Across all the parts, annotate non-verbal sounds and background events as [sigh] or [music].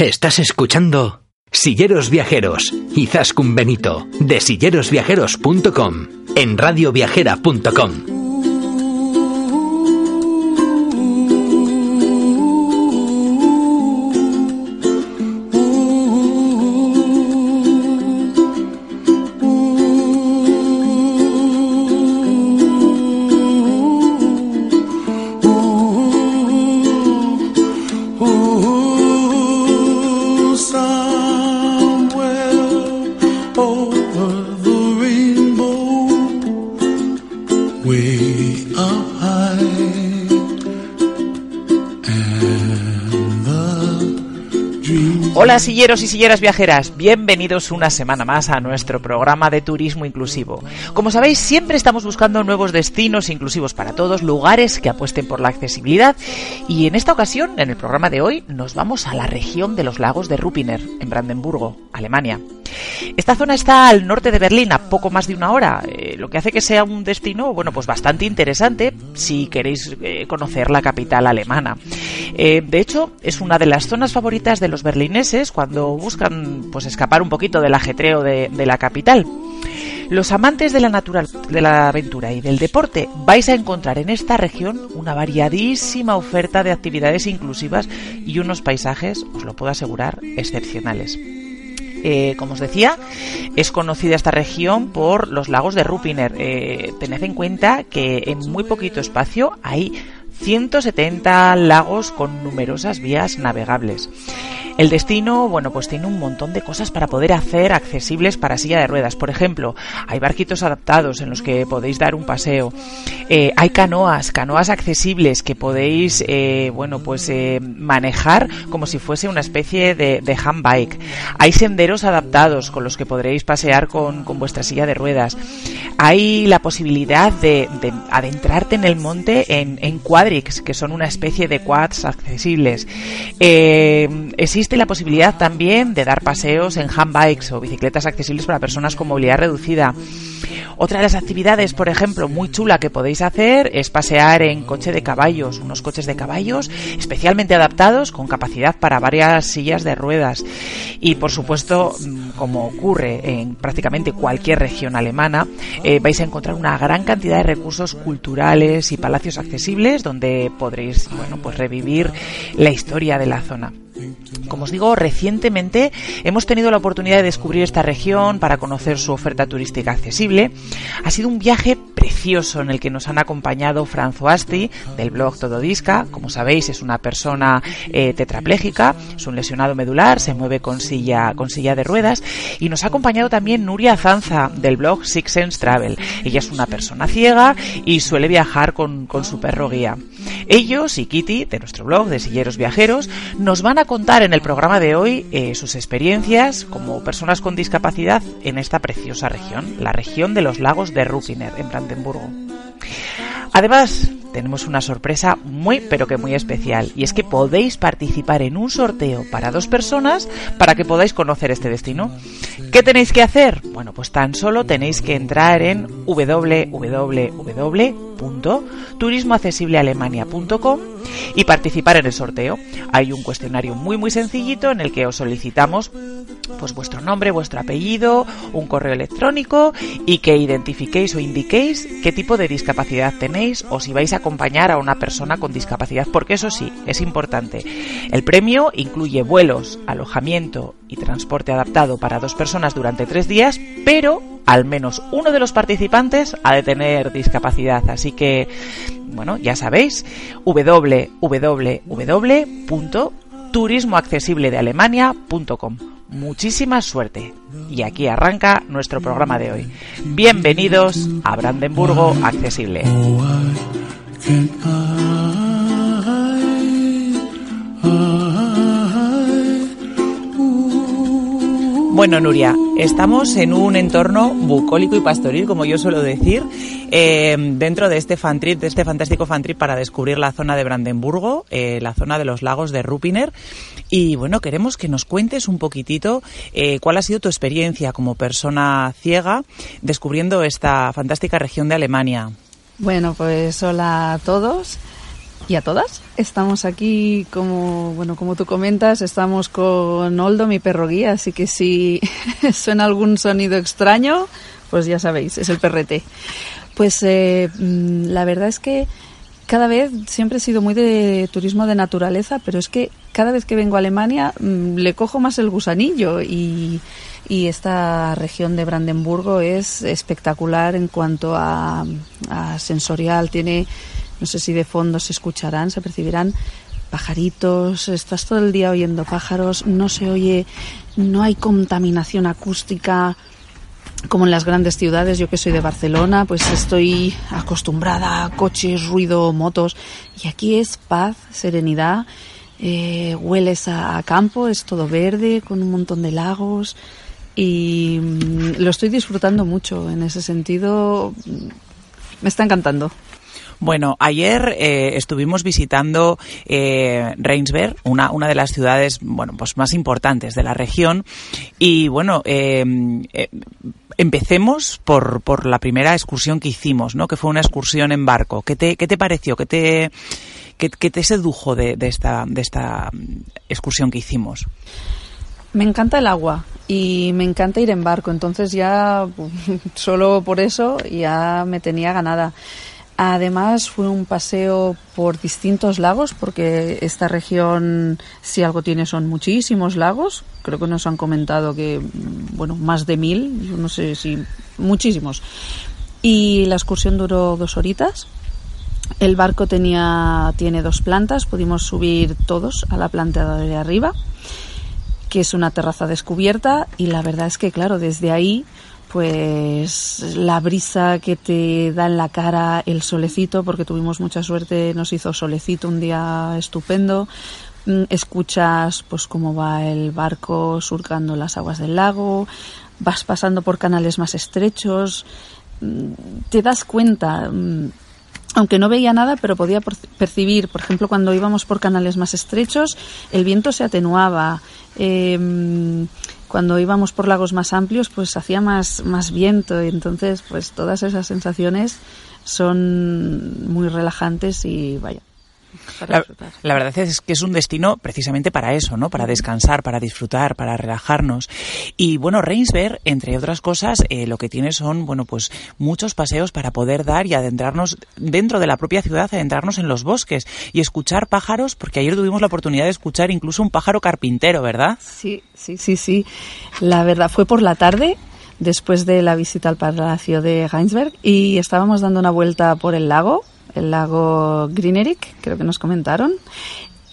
Estás escuchando Silleros Viajeros y Zascun Benito de sillerosviajeros.com en radioviajera.com. Hola silleros y silleras viajeras, bienvenidos una semana más a nuestro programa de turismo inclusivo. Como sabéis, siempre estamos buscando nuevos destinos inclusivos para todos, lugares que apuesten por la accesibilidad y en esta ocasión, en el programa de hoy, nos vamos a la región de los lagos de Rupiner, en Brandenburgo, Alemania. Esta zona está al norte de Berlín, a poco más de una hora, eh, lo que hace que sea un destino, bueno, pues bastante interesante si queréis eh, conocer la capital alemana. Eh, de hecho, es una de las zonas favoritas de los berlineses cuando buscan, pues, escapar un poquito del ajetreo de, la capital. Los amantes de la, natural, de la aventura y del deporte vais a encontrar en esta región una variadísima oferta de actividades inclusivas y unos paisajes, os lo puedo asegurar, excepcionales. Eh, como os decía, es conocida esta región por los lagos de Rupiner. Eh, tened en cuenta que en muy poquito espacio hay 170 lagos con numerosas vías navegables. El destino, bueno, pues tiene un montón de cosas para poder hacer accesibles para silla de ruedas. Por ejemplo, hay barquitos adaptados en los que podéis dar un paseo. Eh, hay canoas, canoas accesibles que podéis, eh, bueno, pues eh, manejar como si fuese una especie de, de handbike. Hay senderos adaptados con los que podréis pasear con, con vuestra silla de ruedas. Hay la posibilidad de, de adentrarte en el monte en, en que son una especie de quads accesibles. existe la posibilidad también de dar paseos en handbikes o bicicletas accesibles para personas con movilidad reducida. Otra de las actividades, por ejemplo, muy chula que podéis hacer es pasear en coche de caballos, unos coches de caballos especialmente adaptados con capacidad para varias sillas de ruedas. Y por supuesto, como ocurre en prácticamente cualquier región alemana, eh, vais a encontrar una gran cantidad de recursos culturales y palacios accesibles donde podréis, bueno, pues revivir la historia de la zona. Como os digo, recientemente hemos tenido la oportunidad de descubrir esta región para conocer su oferta turística accesible. Ha sido un viaje precioso en el que nos han acompañado Franzo Asti del blog Tododisca. Como sabéis, es una persona eh, tetrapléjica, es un lesionado medular, se mueve con silla, con silla de ruedas. Y nos ha acompañado también Nuria Zanza del blog Six Sense Travel. Ella es una persona ciega y suele viajar con, con su perro guía. Ellos y Kitty, de nuestro blog de Silleros Viajeros, nos van a contar en el programa de hoy eh, sus experiencias como personas con discapacidad en esta preciosa región, la región de los lagos de Rupiner, en Brandenburgo. Además, tenemos una sorpresa muy pero que muy especial y es que podéis participar en un sorteo para dos personas para que podáis conocer este destino. ¿Qué tenéis que hacer? Bueno, pues tan solo tenéis que entrar en www.turismoaccesiblealemania.com y participar en el sorteo. Hay un cuestionario muy muy sencillito en el que os solicitamos pues vuestro nombre, vuestro apellido, un correo electrónico y que identifiquéis o indiquéis qué tipo de discapacidad tenéis o si vais a acompañar a una persona con discapacidad, porque eso sí, es importante. El premio incluye vuelos, alojamiento y transporte adaptado para dos personas durante tres días, pero al menos uno de los participantes ha de tener discapacidad. Así que, bueno, ya sabéis, www.turismoaccesibledealemania.com. Muchísima suerte. Y aquí arranca nuestro programa de hoy. Bienvenidos a Brandenburgo Accesible. Bueno, Nuria, estamos en un entorno bucólico y pastoril, como yo suelo decir, eh, dentro de este de este fantástico fan trip para descubrir la zona de Brandenburgo, eh, la zona de los lagos de Rupiner. Y bueno, queremos que nos cuentes un poquitito eh, cuál ha sido tu experiencia como persona ciega descubriendo esta fantástica región de Alemania. Bueno, pues hola a todos. Y a todas. Estamos aquí, como, bueno, como tú comentas, estamos con Oldo, mi perro guía, así que si [laughs] suena algún sonido extraño, pues ya sabéis, es el perrete. Pues eh, mm, la verdad es que cada vez siempre he sido muy de turismo de naturaleza, pero es que cada vez que vengo a Alemania mm, le cojo más el gusanillo y, y, esta región de Brandenburgo es espectacular en cuanto a, a sensorial. Tiene no sé si de fondo se escucharán, se percibirán pajaritos, estás todo el día oyendo pájaros, no se oye, no hay contaminación acústica como en las grandes ciudades, yo que soy de Barcelona, pues estoy acostumbrada a coches, ruido, motos, y aquí es paz, serenidad, eh, hueles a, campo, es todo verde, con un montón de lagos, y mm, lo estoy disfrutando mucho, en ese sentido, mm, me está encantando. Bueno, ayer eh, estuvimos visitando eh, Reinsberg, una, una de las ciudades bueno, pues más importantes de la región. Y bueno, eh, eh, empecemos por, por la primera excursión que hicimos, ¿no? que fue una excursión en barco. ¿Qué te, qué te pareció? ¿Qué te, qué, qué te sedujo de, de, esta, de esta excursión que hicimos? Me encanta el agua y me encanta ir en barco, entonces ya [laughs] solo por eso ya me tenía ganada. Además fue un paseo por distintos lagos porque esta región si algo tiene son muchísimos lagos. Creo que nos han comentado que, bueno, más de mil, yo no sé si muchísimos. Y la excursión duró dos horitas. El barco tenía, tiene dos plantas, pudimos subir todos a la planta de arriba, que es una terraza descubierta y la verdad es que, claro, desde ahí pues la brisa que te da en la cara, el solecito, porque tuvimos mucha suerte, nos hizo solecito un día estupendo. Mm, escuchas pues cómo va el barco surcando las aguas del lago, vas pasando por canales más estrechos, mm, te das cuenta mm, aunque no veía nada, pero podía percibir, por ejemplo, cuando íbamos por canales más estrechos, el viento se atenuaba. Eh, cuando íbamos por lagos más amplios, pues hacía más, más viento y entonces, pues todas esas sensaciones son muy relajantes y vaya, la, la, verdad es que es un destino precisamente para eso, ¿no? Para descansar, para disfrutar, para relajarnos. Y bueno, Reinsberg, entre otras cosas, eh, lo que tiene son, bueno, pues muchos paseos para poder dar y adentrarnos dentro de la propia ciudad, adentrarnos en los bosques y escuchar pájaros, porque ayer tuvimos la oportunidad de escuchar incluso un pájaro carpintero, ¿verdad? Sí, sí, sí, sí. La verdad fue por la tarde después de la visita al Palacio de Reinsberg y estábamos dando una vuelta por el lago el lago Greenerick, creo que nos comentaron,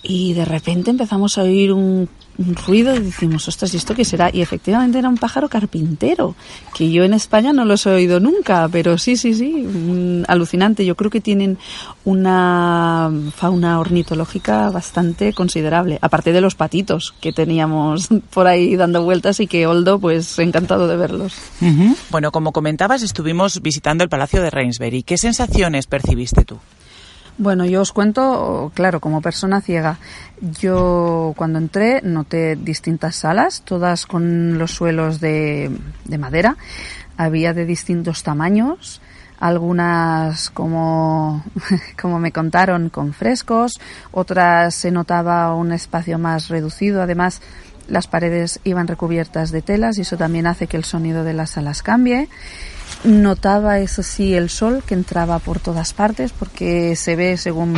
y de repente empezamos a oír un, un ruido y decimos, ostras, ¿y esto qué será? Y efectivamente era un pájaro carpintero, que yo en España no los he oído nunca, pero sí, sí, sí, alucinante. Yo creo que tienen una fauna ornitológica bastante considerable, aparte de los patitos que teníamos [laughs] por ahí dando vueltas y que Oldo, pues encantado de verlos. Uh -huh. Bueno, como comentabas, estuvimos visitando el Palacio de Reinsberg. ¿Qué sensaciones percibiste tú? Bueno, yo os cuento, claro, como persona ciega. Yo cuando entré noté distintas salas, todas con los suelos de, de madera. Había de distintos tamaños, algunas como, [laughs] como me contaron con frescos, otras se notaba un espacio más reducido. Además, las paredes iban recubiertas de telas y eso también hace que el sonido de las salas cambie. Notaba, eso sí, el sol que entraba por todas partes, porque se ve, según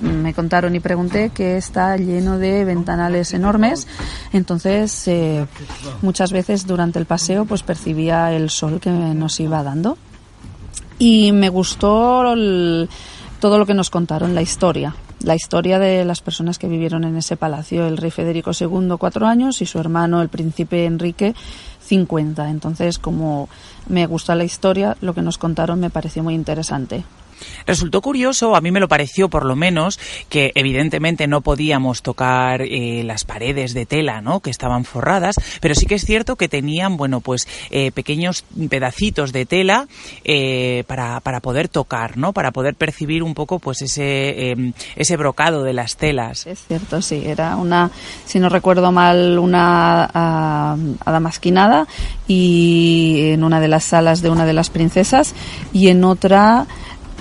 me contaron y pregunté, que está lleno de ventanales enormes. Entonces, eh, muchas veces durante el paseo, pues percibía el sol que nos iba dando. Y me gustó todo lo que nos contaron, la historia. La historia de las personas que vivieron en ese palacio. El rey Federico II, cuatro años, y su hermano, el príncipe Enrique, 50. Entonces, como me gusta la historia, lo que nos contaron me pareció muy interesante. Resultó curioso, a mí me lo pareció por lo menos, que evidentemente no podíamos tocar eh, las paredes de tela, ¿no? Que estaban forradas, pero sí que es cierto que tenían, bueno, pues eh, pequeños pedacitos de tela eh, para, para poder tocar, ¿no? Para poder percibir un poco, pues ese, eh, ese brocado de las telas. Es cierto, sí, era una, si no recuerdo mal, una uh, adamasquinada y en una de las salas de una de las princesas y en otra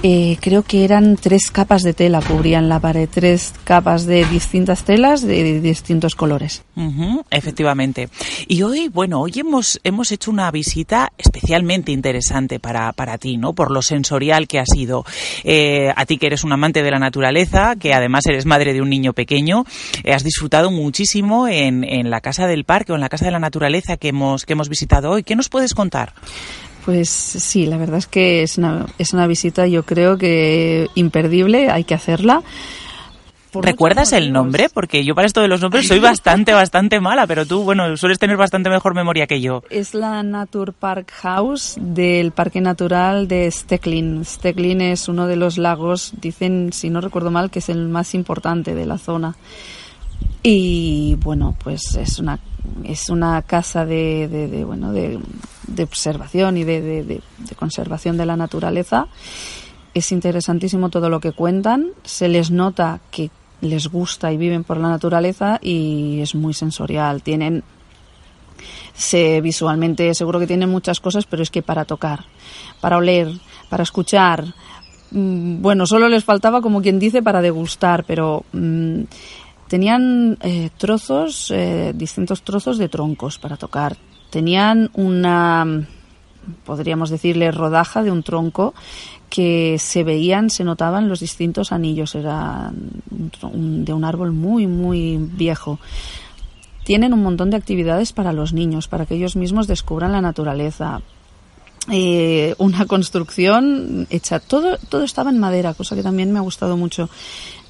eh, creo que eran tres capas de tela, cubrían la pared, tres capas de distintas telas de, distintos colores. efectivamente. Y hoy, bueno, hoy hemos, hemos hecho una visita especialmente interesante para, para ti, ¿no? Por lo sensorial que ha sido. Eh, a ti que eres un amante de la naturaleza, que además eres madre de un niño pequeño, eh, has disfrutado muchísimo en, en la Casa del Parque o en la Casa de la Naturaleza que hemos, que hemos visitado hoy. ¿Qué nos puedes contar? Pues sí, la verdad es que es una, es una visita yo creo que imperdible, hay que hacerla. ¿Recuerdas el nombre? Porque yo para esto de los nombres soy [laughs] bastante, bastante mala, pero tú, bueno, sueles tener bastante mejor memoria que yo. Es la Nature Park House del Parque Natural de Steklin. Steklin es uno de los lagos, dicen, si no recuerdo mal, que es el más importante de la zona. Y bueno, pues es una, es una casa de, de bueno, de observación y de, conservación de la naturaleza. Es interesantísimo todo lo que cuentan, se les nota que les gusta y viven por la naturaleza y es muy sensorial. Tienen se visualmente seguro que tienen muchas cosas, pero es que para tocar, para oler, para escuchar, mm, bueno, solo les faltaba como quien dice para degustar, pero mm, tenían eh, trozos, eh, distintos trozos de troncos para tocar, Tenían una, podríamos decirle, rodaja de un tronco que se veían, se notaban los distintos anillos. Era de un árbol muy, muy viejo. Tienen un montón de actividades para los niños, para que ellos mismos descubran la naturaleza. Eh, una construcción hecha, todo, todo estaba en madera, cosa que también me ha gustado mucho.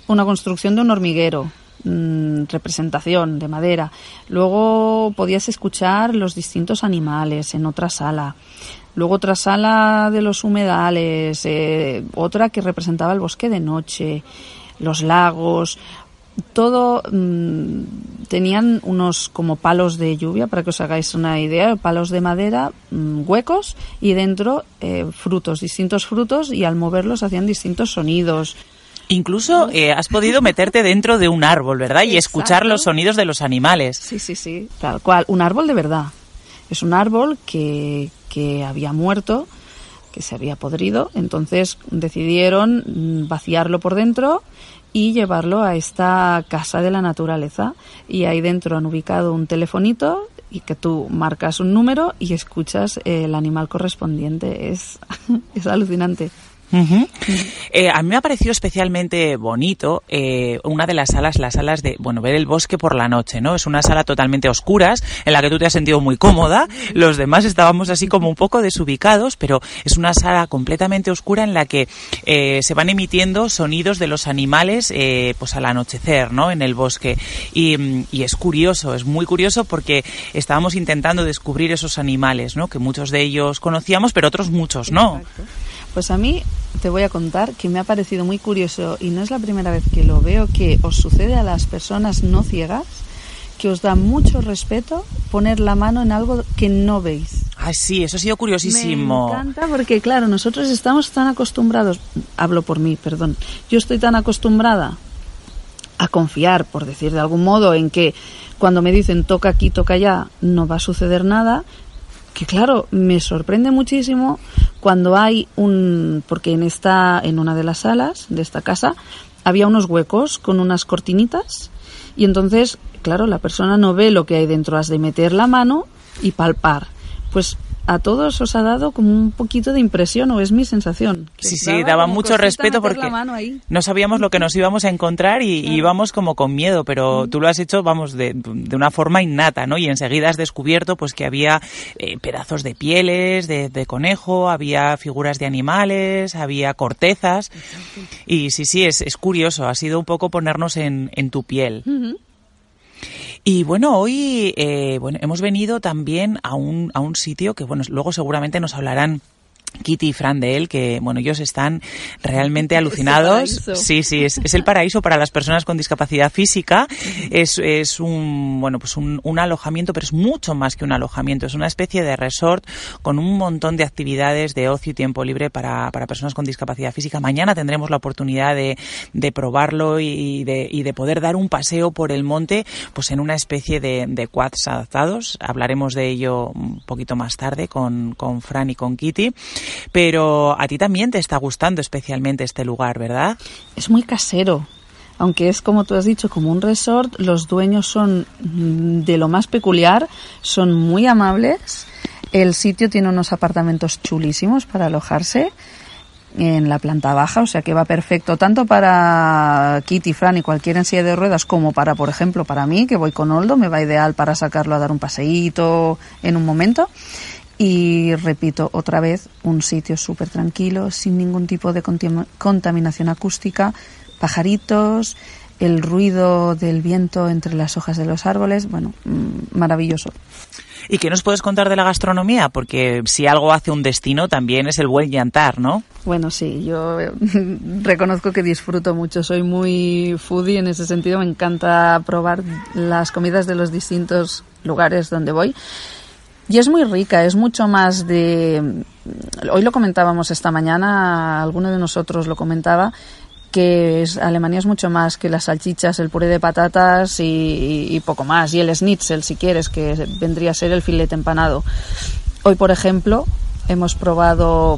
Una construcción de un hormiguero, Mm, representación de madera. Luego podías escuchar los distintos animales en otra sala. Luego otra sala de los humedales, eh, otra que representaba el bosque de noche, los lagos, todo mm, tenían unos como palos de lluvia para que os hagáis una idea palos de madera mm, huecos y dentro eh, frutos distintos frutos y al moverlos hacían distintos sonidos Incluso eh, has podido meterte dentro de un árbol, ¿verdad? Y escuchar los sonidos de los animales. Sí, sí, sí, tal cual. Un árbol de verdad. Es un árbol que, que había muerto, que se había podrido. Entonces decidieron mm, vaciarlo por dentro y llevarlo a esta casa de la naturaleza. Y ahí dentro han ubicado un telefonito y que tú marcas un número y escuchas el animal correspondiente. Es, [laughs] es alucinante. Eh, a mí me ha parecido especialmente bonito eh, una de las salas, las salas de, bueno, ver el bosque por la noche, ¿no? Es una sala totalmente oscuras en la que tú te has sentido muy cómoda, los demás estábamos así como un poco desubicados, pero es una sala completamente oscura en la que eh, se van emitiendo sonidos de los animales pues al anochecer, ¿no? En el bosque. Y, y, es curioso, es muy curioso porque estábamos intentando descubrir esos animales, ¿no? Que muchos de ellos conocíamos, pero otros muchos no. Pues a mí te voy a contar que me ha parecido muy curioso y no es la primera vez que lo veo que os sucede a las personas no ciegas que os da mucho respeto poner la mano en algo que no veis. Ay, sí, eso ha sido curiosísimo. Me encanta porque, claro, nosotros estamos tan acostumbrados, hablo por mí, perdón, yo estoy tan acostumbrada a confiar, por decir de algún modo, en que cuando me dicen toca aquí, toca allá, no va a suceder nada, que claro, me sorprende muchísimo cuando hay un porque en esta en una de las salas de esta casa había unos huecos con unas cortinitas y entonces, claro, la persona no ve lo que hay dentro, has de meter la mano y palpar. Pues a todos os ha dado como un poquito de impresión, o es mi sensación. Sí, sí, daba mucho respeto porque no sabíamos lo que nos íbamos a encontrar y, íbamos como con miedo, pero tú lo has hecho, vamos, de, de, una forma innata, ¿no? Y enseguida has descubierto pues que había eh, pedazos de pieles, de, de, conejo, había figuras de animales, había cortezas. Y sí, sí, es, es curioso, ha sido un poco ponernos en, en tu piel. Y bueno, hoy eh, bueno, hemos venido también a un, a un sitio que, bueno, luego seguramente nos hablarán Kitty y Fran de él, que bueno, ellos están realmente [laughs] alucinados. Sí, sí, es, es, el paraíso para las personas con discapacidad física. Es, es un, bueno, pues un, un, alojamiento, pero es mucho más que un alojamiento. Es una especie de resort con un montón de actividades de ocio y tiempo libre para, para personas con discapacidad física. Mañana tendremos la oportunidad de, de probarlo y de, y de poder dar un paseo por el monte, pues en una especie de, de quads adaptados. Hablaremos de ello un poquito más tarde con, con Fran y con Kitty. Pero a ti también te está gustando especialmente este lugar, ¿verdad? Es muy casero. Aunque es como tú has dicho, como un resort, los dueños son mm, de lo más peculiar, son muy amables. El sitio tiene unos apartamentos chulísimos para alojarse en la planta baja, o sea que va perfecto tanto para Kitty, Fran y cualquiera en de ruedas como para, por ejemplo, para mí, que voy con Oldo, me va ideal para sacarlo a dar un paseíto en un momento. Y repito, otra vez, un sitio súper tranquilo, sin ningún tipo de contaminación acústica, pajaritos, el ruido del viento entre las hojas de los árboles, bueno, mm, maravilloso. ¿Y qué nos puedes contar de la gastronomía? Porque si algo hace un destino también es el buen llantar, ¿no? Bueno, sí, yo [laughs] reconozco que disfruto mucho, soy muy foodie en ese sentido, me encanta probar las comidas de los distintos lugares donde voy. Y es muy rica, es mucho más de... Hoy lo comentábamos esta mañana, alguno de nosotros lo comentaba, que es, Alemania es mucho más que las salchichas, el puré de patatas y, poco más. Y el schnitzel, si quieres, que vendría a ser el filete empanado. Hoy, por ejemplo, hemos probado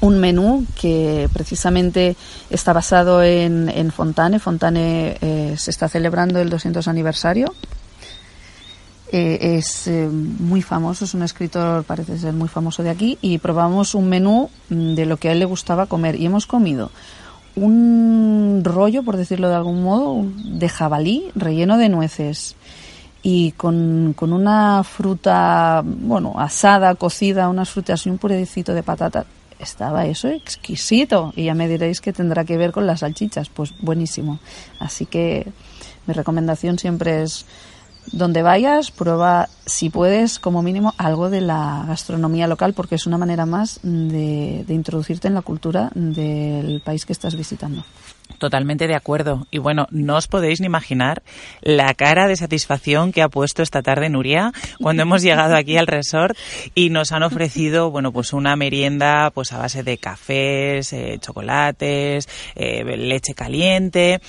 un menú que precisamente está basado en, en Fontane. Fontane eh, se está celebrando el 200 aniversario. Eh, es eh, muy famoso, es un escritor, parece ser muy famoso de aquí, y probamos un menú mm, de lo que a él le gustaba comer. Y hemos comido un rollo, por decirlo de algún modo, de jabalí relleno de nueces y con, con una fruta, bueno, asada, cocida, unas frutas y un purecito de patata. Estaba eso exquisito y ya me diréis que tendrá que ver con las salchichas, pues buenísimo. Así que mi recomendación siempre es donde vayas, prueba, si puedes, como mínimo, algo de la gastronomía local, porque es una manera más de, de introducirte en la cultura del país que estás visitando. Totalmente de acuerdo. Y bueno, no os podéis ni imaginar la cara de satisfacción que ha puesto esta tarde Nuria cuando hemos llegado aquí al resort y nos han ofrecido, bueno, pues una merienda pues a base de cafés, eh, chocolates, eh, leche caliente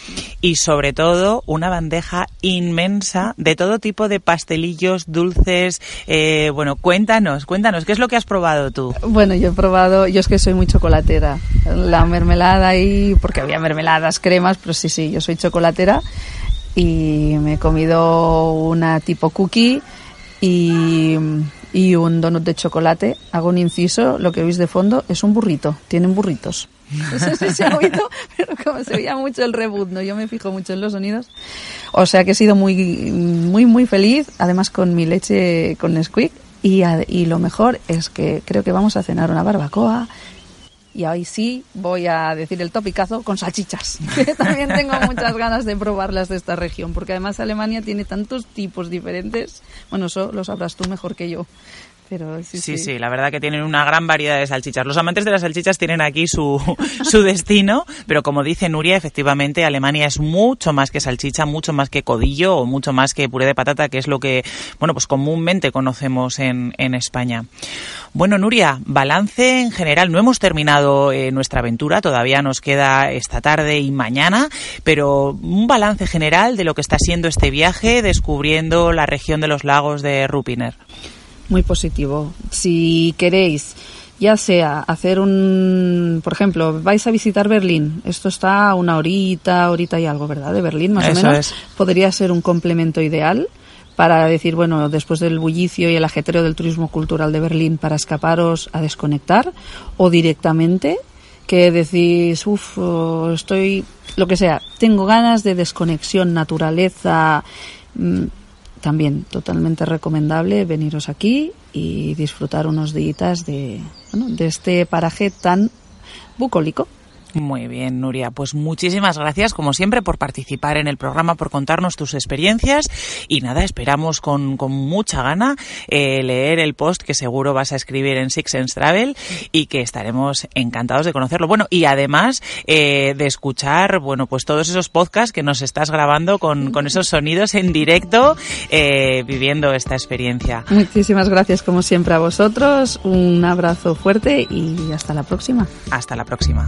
y sobre todo una bandeja inmensa de todo tipo de pastelillos, dulces. Eh, bueno, cuéntanos, cuéntanos, ¿qué es lo que has probado tú? Bueno, yo he probado, yo es que soy muy chocolatera. La mermelada ahí, porque había mermelada las cremas, pero sí, sí, yo soy chocolatera y me he comido una tipo cookie y, y un donut de chocolate. Hago un inciso, lo que veis de fondo es un burrito, tienen burritos. Eso sí se ha oído, pero como se oía mucho el reboot, ¿no? Yo me fijo mucho en los sonidos. O sea que he sido muy, muy, muy feliz, además con mi leche con Nesquik. Y, y lo mejor es que creo que vamos a cenar una barbacoa y ahí sí voy a decir el topicazo con salchichas, [laughs] también tengo muchas ganas de probarlas de esta región, porque además Alemania tiene tantos tipos diferentes. Bueno, eso lo sabrás tú mejor que yo sí, sí, la verdad que tienen una gran variedad de salchichas. Los amantes de las salchichas tienen aquí su, [laughs] su destino, pero como dice Nuria, efectivamente Alemania es mucho más que salchicha, mucho más que codillo o mucho más que puré de patata, que es lo que, bueno, pues comúnmente conocemos en, en España. Bueno, Nuria, balance en general. No hemos terminado eh, nuestra aventura, todavía nos queda esta tarde y mañana, pero un balance general de lo que está siendo este viaje descubriendo la región de los lagos de Rupiner muy positivo. Si queréis, ya sea hacer un, por ejemplo, vais a visitar Berlín, esto está a una horita, horita y algo, ¿verdad? De Berlín, más o menos. Podría ser un complemento ideal para decir, bueno, después del bullicio y el ajetreo del turismo cultural de Berlín, para escaparos a desconectar, o directamente que decís, uff, estoy, lo que sea, tengo ganas de desconexión, naturaleza, mm, también totalmente recomendable veniros aquí y disfrutar unos días de, bueno, de este paraje tan bucólico. Muy bien, Nuria. Pues muchísimas gracias, como siempre, por participar en el programa, por contarnos tus experiencias. Y nada, esperamos con, con mucha gana eh, leer el post que seguro vas a escribir en Six Sense Travel y que estaremos encantados de conocerlo. Bueno, y además eh, de escuchar, bueno, pues todos esos podcasts que nos estás grabando con, con esos sonidos en directo, eh, viviendo esta experiencia. Muchísimas gracias, como siempre, a vosotros. Un abrazo fuerte y hasta la próxima. Hasta la próxima.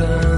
time.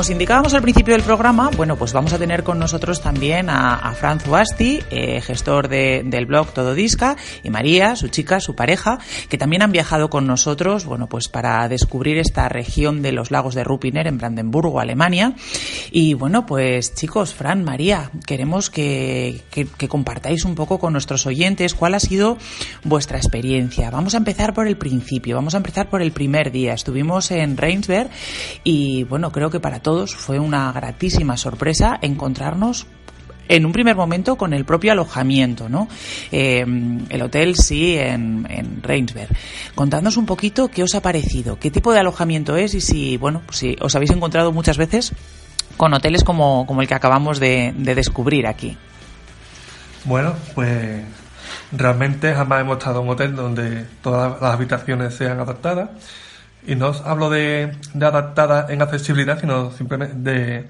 Os indicábamos al principio del programa, bueno, pues vamos a tener con nosotros también a, a Franz Uasti, gestor de- del blog Todo Disca, y María, su chica, su pareja, que también han viajado con nosotros, bueno, pues para descubrir esta región de los lagos de Rupiner en Brandenburgo, Alemania. Y bueno, pues chicos, Fran, María, queremos que, que- que compartáis un poco con nuestros oyentes cuál ha sido vuestra experiencia. Vamos a empezar por el principio, vamos a empezar por el primer día. Estuvimos en Reinsberg y bueno, creo que para todos fue una gratísima sorpresa encontrarnos en un primer momento con el propio alojamiento, ¿no? Eh, el hotel sí en, en Reinsberg. Contadnos un poquito qué os ha parecido, qué tipo de alojamiento es y si, bueno, pues si os habéis encontrado muchas veces con hoteles como, como el que acabamos de, de descubrir aquí. Bueno, pues realmente jamás hemos estado en un hotel donde todas las habitaciones sean adaptadas. Y no os hablo de, de adaptadas en accesibilidad, sino simplemente de,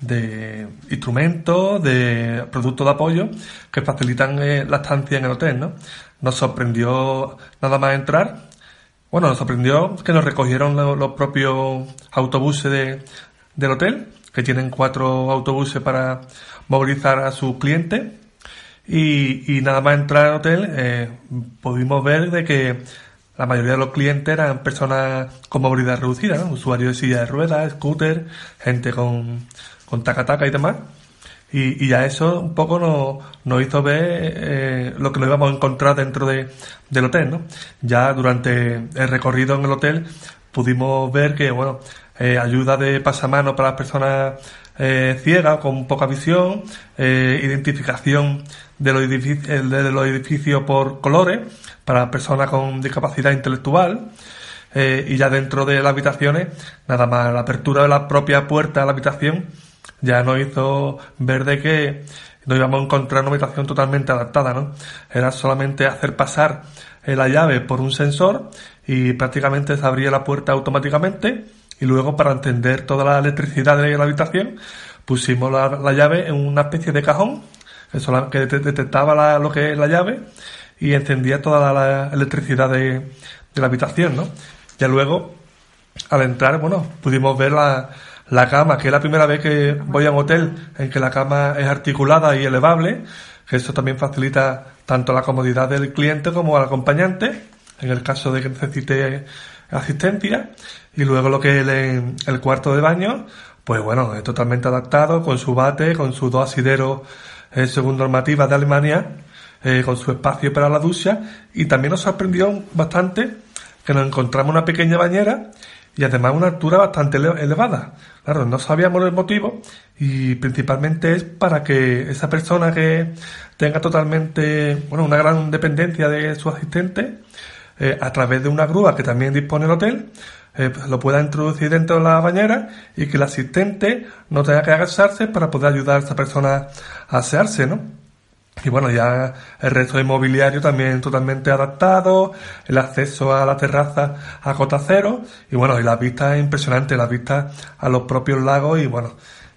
de instrumentos, de productos de apoyo que facilitan eh, la estancia en el hotel, ¿no? Nos sorprendió nada más entrar. Bueno, nos sorprendió que nos recogieron lo- los propios autobuses de- del hotel, que tienen cuatro autobuses para movilizar a sus clientes. Y, nada más entrar al hotel, eh, pudimos ver de que la mayoría de los clientes eran personas con movilidad reducida, usuarios de silla de ruedas, scooter, gente con, con taca-taca y demás. Y, y ya eso un poco nos, nos hizo ver eh, lo que nos íbamos a encontrar dentro de, del hotel, ¿no? Ya durante el recorrido en el hotel pudimos ver que, bueno, eh, ayuda de pasamano para las personas eh, ciega, con poca visión, identificación de los, edificios, de por colores para personas con discapacidad intelectual. y ya dentro de las habitaciones, nada más la apertura de la propia puerta a la habitación ya nos hizo ver de que nos íbamos a encontrar una habitación totalmente adaptada, ¿no? Era solamente hacer pasar eh, la llave por un sensor y prácticamente se abría la puerta automáticamente y luego para encender toda la electricidad de la habitación pusimos la, la llave en una especie de cajón que, que det- detectaba la- lo que es la llave y encendía toda la, la electricidad de, de la habitación, ¿no? Ya luego al entrar, bueno, pudimos ver la, la cama, que es la primera vez que voy a un hotel en que la cama es articulada y elevable, que eso también facilita tanto la comodidad del cliente como al acompañante, en el caso de que necesite asistencia, y luego lo que es el, cuarto de baño, pues bueno, es totalmente adaptado, con su bate, con sus dos asideros eh, según normativa de Alemania, eh, con su espacio para la ducha, y también nos sorprendió bastante que nos encontramos una pequeña bañera y además una altura bastante ele- elevada. Claro, no sabíamos el motivo y principalmente es para que esa persona que tenga totalmente, bueno, una gran dependencia de su asistente, eh, a través de una grúa que también dispone el hotel, eh, pues lo pueda introducir dentro de la bañera y que el asistente no tenga que agacharse para poder ayudar a esa persona a asearse, ¿no? Y bueno, ya el resto de mobiliario también totalmente adaptado, el acceso a la terraza a cota cero, y bueno, y la vista es impresionante, la vista a los propios lagos, y bueno,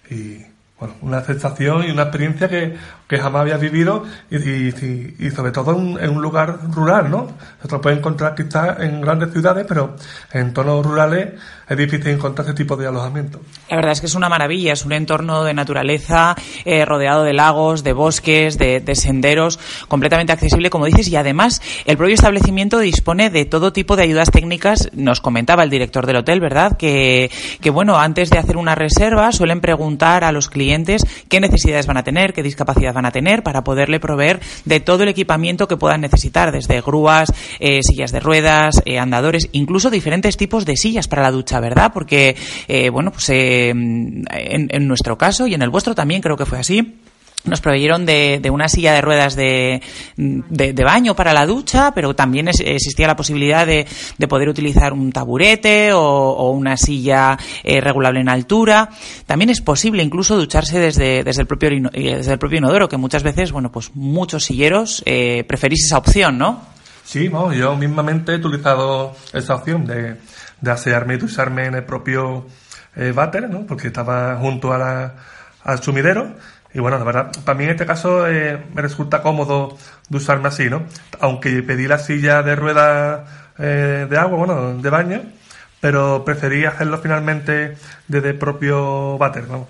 y bueno, una sensación y una experiencia que, que jamás había vivido, y, y, y- sobre todo en, en un lugar rural, ¿no? Se lo puede encontrar quizás en grandes ciudades, pero en entornos rurales es difícil encontrar ese tipo de alojamiento. La verdad es que es una maravilla, es un entorno de naturaleza eh, rodeado de lagos, de bosques, de, de senderos, completamente accesible, como dices, y además el propio establecimiento dispone de todo tipo de ayudas técnicas. Nos comentaba el director del hotel, ¿verdad? Que, que bueno, antes de hacer una reserva suelen preguntar a los clientes qué necesidades van a tener, qué discapacidad van a tener, para poderle proveer de todo el equipamiento que puedan necesitar, desde grúas, eh, sillas de ruedas, eh, andadores, incluso diferentes tipos de sillas para la ducha, ¿verdad? Porque, eh, bueno, pues en, en nuestro caso y en el vuestro también creo que fue así. Nos proveyeron de, de una silla de ruedas de, de, baño para la ducha, pero también es- existía la posibilidad de, de poder utilizar un taburete o, una silla eh, regulable en altura. También es posible incluso ducharse desde, desde, el propio, eh, desde el propio inodoro, que muchas veces, bueno, pues muchos silleros eh, preferís esa opción, ¿no? Sí, no, yo mismamente he utilizado esa opción de, de asearme y ducharme en el propio eh, váter, ¿no? Porque estaba junto a la- al sumidero. Y bueno, la verdad, para mí en este caso eh, me resulta cómodo ducharme así, ¿no? Aunque pedí la silla de ruedas eh, de agua, bueno, de baño, pero preferí hacerlo finalmente desde propio váter, vamos.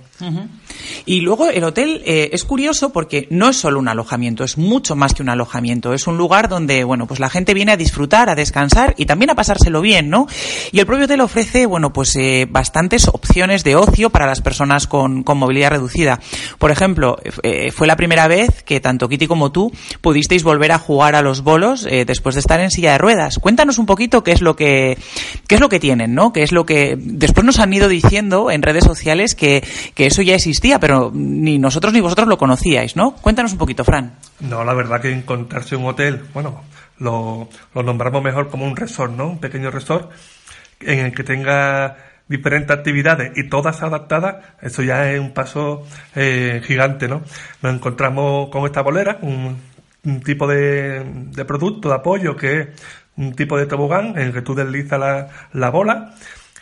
Y luego el hotel eh, es curioso porque no es solo un alojamiento, es mucho más que un alojamiento. Es un lugar donde, bueno, pues la gente viene a disfrutar, a descansar y también a pasárselo bien, ¿no? Y el propio hotel ofrece, bueno, pues eh, bastantes opciones de ocio para las personas con, con movilidad reducida. Por ejemplo, eh, fue la primera vez que tanto Kitty como tú pudisteis volver a jugar a los bolos eh, después de estar en silla de ruedas. Cuéntanos un poquito qué es lo que, qué es lo que tienen, ¿no? Qué es lo que, después nos han ido diciendo en redes sociales que, que eso ya existía, pero ni nosotros ni vosotros lo conocíais, ¿no? Cuéntanos un poquito, Fran. No, la verdad que encontrarse un hotel, bueno, lo, nombramos mejor como un resort, ¿no? Un pequeño resort en el que tenga diferentes actividades y todas adaptadas, eso ya es un paso eh, gigante, ¿no? Nos encontramos con esta bolera, un, tipo de, producto, de apoyo, que es un tipo de tobogán en el que tú deslizas la bola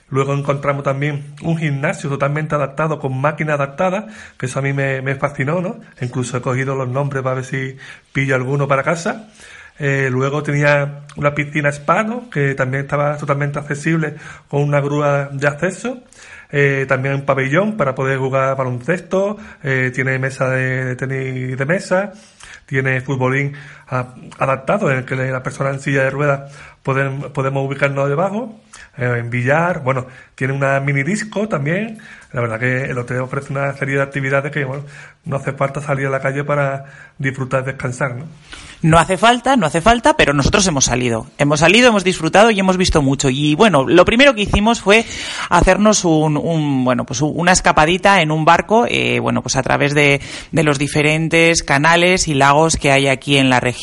Luego encontramos también un gimnasio totalmente adaptado, con máquina adaptada, que eso a mí me, fascinó, ¿no? Incluso he cogido los nombres para ver si pillo alguno para casa. Eh, luego tenía una piscina spa. Que también estaba totalmente accesible con una grúa de acceso. Eh, también un pabellón para poder jugar baloncesto. Eh, tiene mesa de, de tenis de mesa. tiene futbolín adaptado en el que las personas en silla de ruedas pueden, podemos ubicarnos debajo, eh, en billar, bueno, tiene una mini disco también, la verdad que el hotel ofrece una serie de actividades que, no hace falta salir a la calle para disfrutar, descansar, ¿no? No hace falta, no hace falta, pero nosotros hemos salido. Hemos salido, hemos disfrutado y hemos visto mucho. Y bueno, lo primero que hicimos fue hacernos un, un, bueno, pues una escapadita en un barco, eh, bueno, pues a través de, de los diferentes canales y lagos que hay aquí en la región.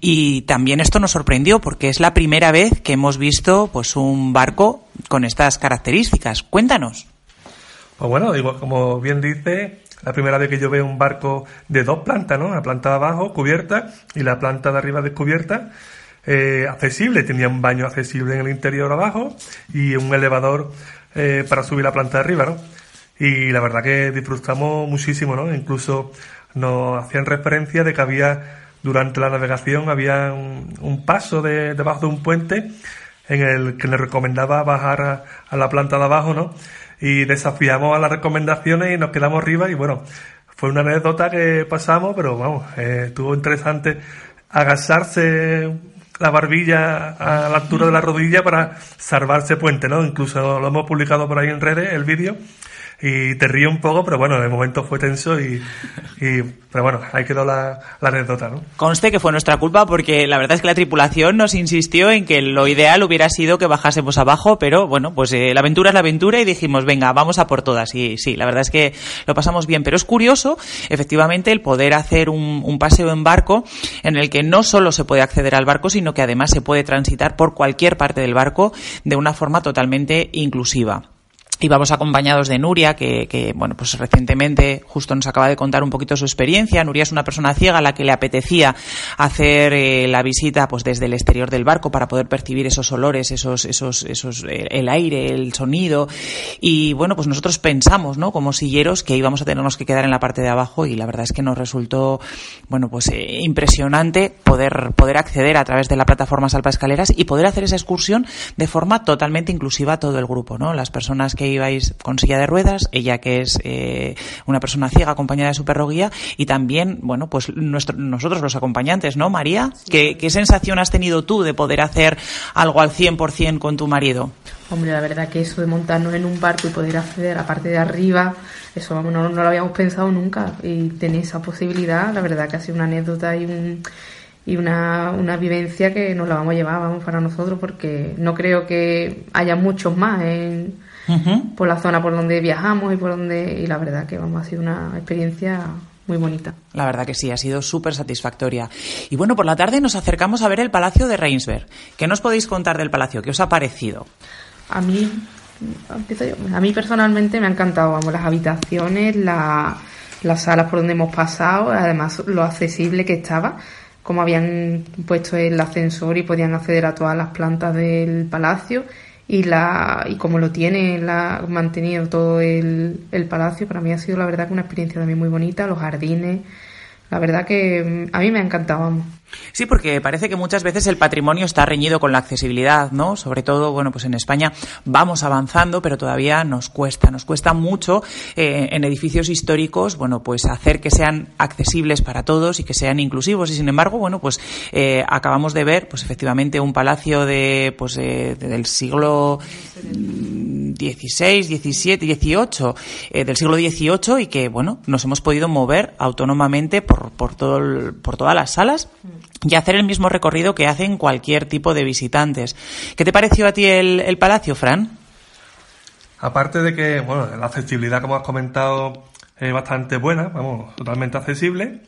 Y también esto nos sorprendió porque es la primera vez que hemos visto pues un barco con estas características. Cuéntanos. Pues bueno, digo, como bien dice, la primera vez que yo veo un barco de dos plantas, ¿no? La planta de abajo cubierta y la planta de arriba descubierta, eh, accesible, tenía un baño accesible en el interior abajo y un elevador eh, para subir la planta de arriba, ¿no? Y la verdad que disfrutamos muchísimo, ¿no? Incluso nos hacían referencia de que había, durante la navegación, había un, paso de, debajo de un puente en el que le recomendaba bajar a, la planta de abajo, ¿no? Y desafiamos a las recomendaciones y nos quedamos arriba y bueno, fue una anécdota que pasamos, pero vamos, eh, estuvo interesante agacharse la barbilla a la altura de la rodilla para salvarse puente, ¿no? Incluso lo hemos publicado por ahí en redes, el vídeo, y te río un poco, pero bueno, de momento fue tenso y, pero bueno, ahí quedó la, anécdota, ¿no? Conste que fue nuestra culpa porque la verdad es que la tripulación nos insistió en que lo ideal hubiera sido que bajásemos abajo, pero bueno, pues eh, la aventura es la aventura y dijimos, venga, vamos a por todas. Y sí, la verdad es que lo pasamos bien, pero es curioso, efectivamente, el poder hacer un paseo en barco en el que no solo se puede acceder al barco, sino que además se puede transitar por cualquier parte del barco de una forma totalmente inclusiva. Y vamos acompañados de Nuria, que, que, bueno, pues recientemente justo nos acaba de contar un poquito su experiencia. Nuria es una persona ciega a la que le apetecía hacer eh, la visita pues desde el exterior del barco para poder percibir esos olores, esos, esos, esos, eh, el aire, el sonido. Y bueno, pues nosotros pensamos, ¿no? Como silleros que íbamos a tenernos que quedar en la parte de abajo y la verdad es que nos resultó, bueno, pues eh, impresionante poder, poder acceder a través de la plataforma Salpa Escaleras y poder hacer esa excursión de forma totalmente inclusiva a todo el grupo, ¿no? Las personas que ibais con silla de ruedas, ella que es eh, una persona ciega acompañada de su perro guía y también, bueno, pues nuestro, nosotros los acompañantes, ¿no, María? ¿Qué, ¿Qué sensación has tenido tú de poder hacer algo al 100% con tu marido? Hombre, la verdad que eso de montarnos en un barco y poder acceder a la parte de arriba, eso no, no lo habíamos pensado nunca. Y tener esa posibilidad, la verdad que ha sido una anécdota y, un, y una, una vivencia que nos la vamos a llevar, vamos, para nosotros, porque no creo que haya muchos más en, Ujú. por la zona por donde viajamos y por donde y la verdad que vamos ha sido una experiencia muy bonita. La verdad que sí, ha sido súper satisfactoria. Y bueno, por la tarde nos acercamos a ver el Palacio de Reinsberg. ¿Qué nos podéis contar del Palacio? ¿Qué os ha parecido? A mí, empiezo yo. a mí personalmente me ha encantado, vamos, las habitaciones, la- las salas por donde hemos pasado, además lo accesible que estaba, como habían puesto el ascensor y podían acceder a todas las plantas del palacio y la y como lo tiene la, mantenido todo el, el palacio, para mí ha sido la verdad que una experiencia también muy bonita, los jardines, la verdad que mm, a mí me ha encantado. Sí, porque parece que muchas veces el patrimonio está reñido con la accesibilidad, ¿no? Sobre todo, bueno, pues en España vamos avanzando, pero todavía nos cuesta, nos cuesta mucho eh, en edificios históricos, bueno, pues hacer que sean accesibles para todos y que sean inclusivos. Y sin embargo, bueno, pues eh, acabamos de ver, pues efectivamente, un palacio de, pues eh, del siglo XVI, XVII, XVIII, del siglo XVIII y que, bueno, nos hemos podido mover autónomamente por, por, todo el- por todas las salas y hacer el mismo recorrido que hacen cualquier tipo de visitantes. ¿Qué te pareció a ti el, el palacio, Fran? Aparte de que, bueno, la accesibilidad, como has comentado, es bastante buena, vamos, totalmente accesible.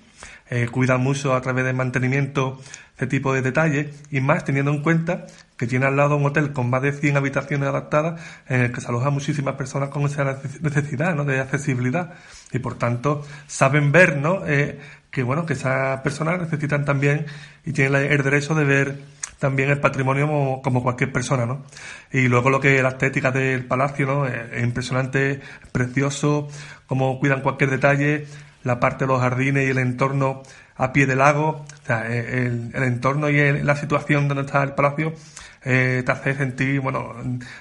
Eh, cuidan mucho a través del mantenimiento este tipo de detalles y más teniendo en cuenta que tiene al lado un hotel con más de 100 habitaciones adaptadas en el que se alojan muchísimas personas con esa nece- necesidad ¿no? de accesibilidad y por tanto saben ver ¿no? Eh, que bueno que esas personas necesitan también y tienen el derecho de ver también el patrimonio como, cualquier persona, ¿no? Y luego lo que la estética del palacio, ¿no? Es, es impresionante, es precioso, cómo cuidan cualquier detalle, la parte de los jardines y el entorno a pie del lago, eh, el, el entorno y el- la situación donde está el palacio eh, te hace sentir, bueno,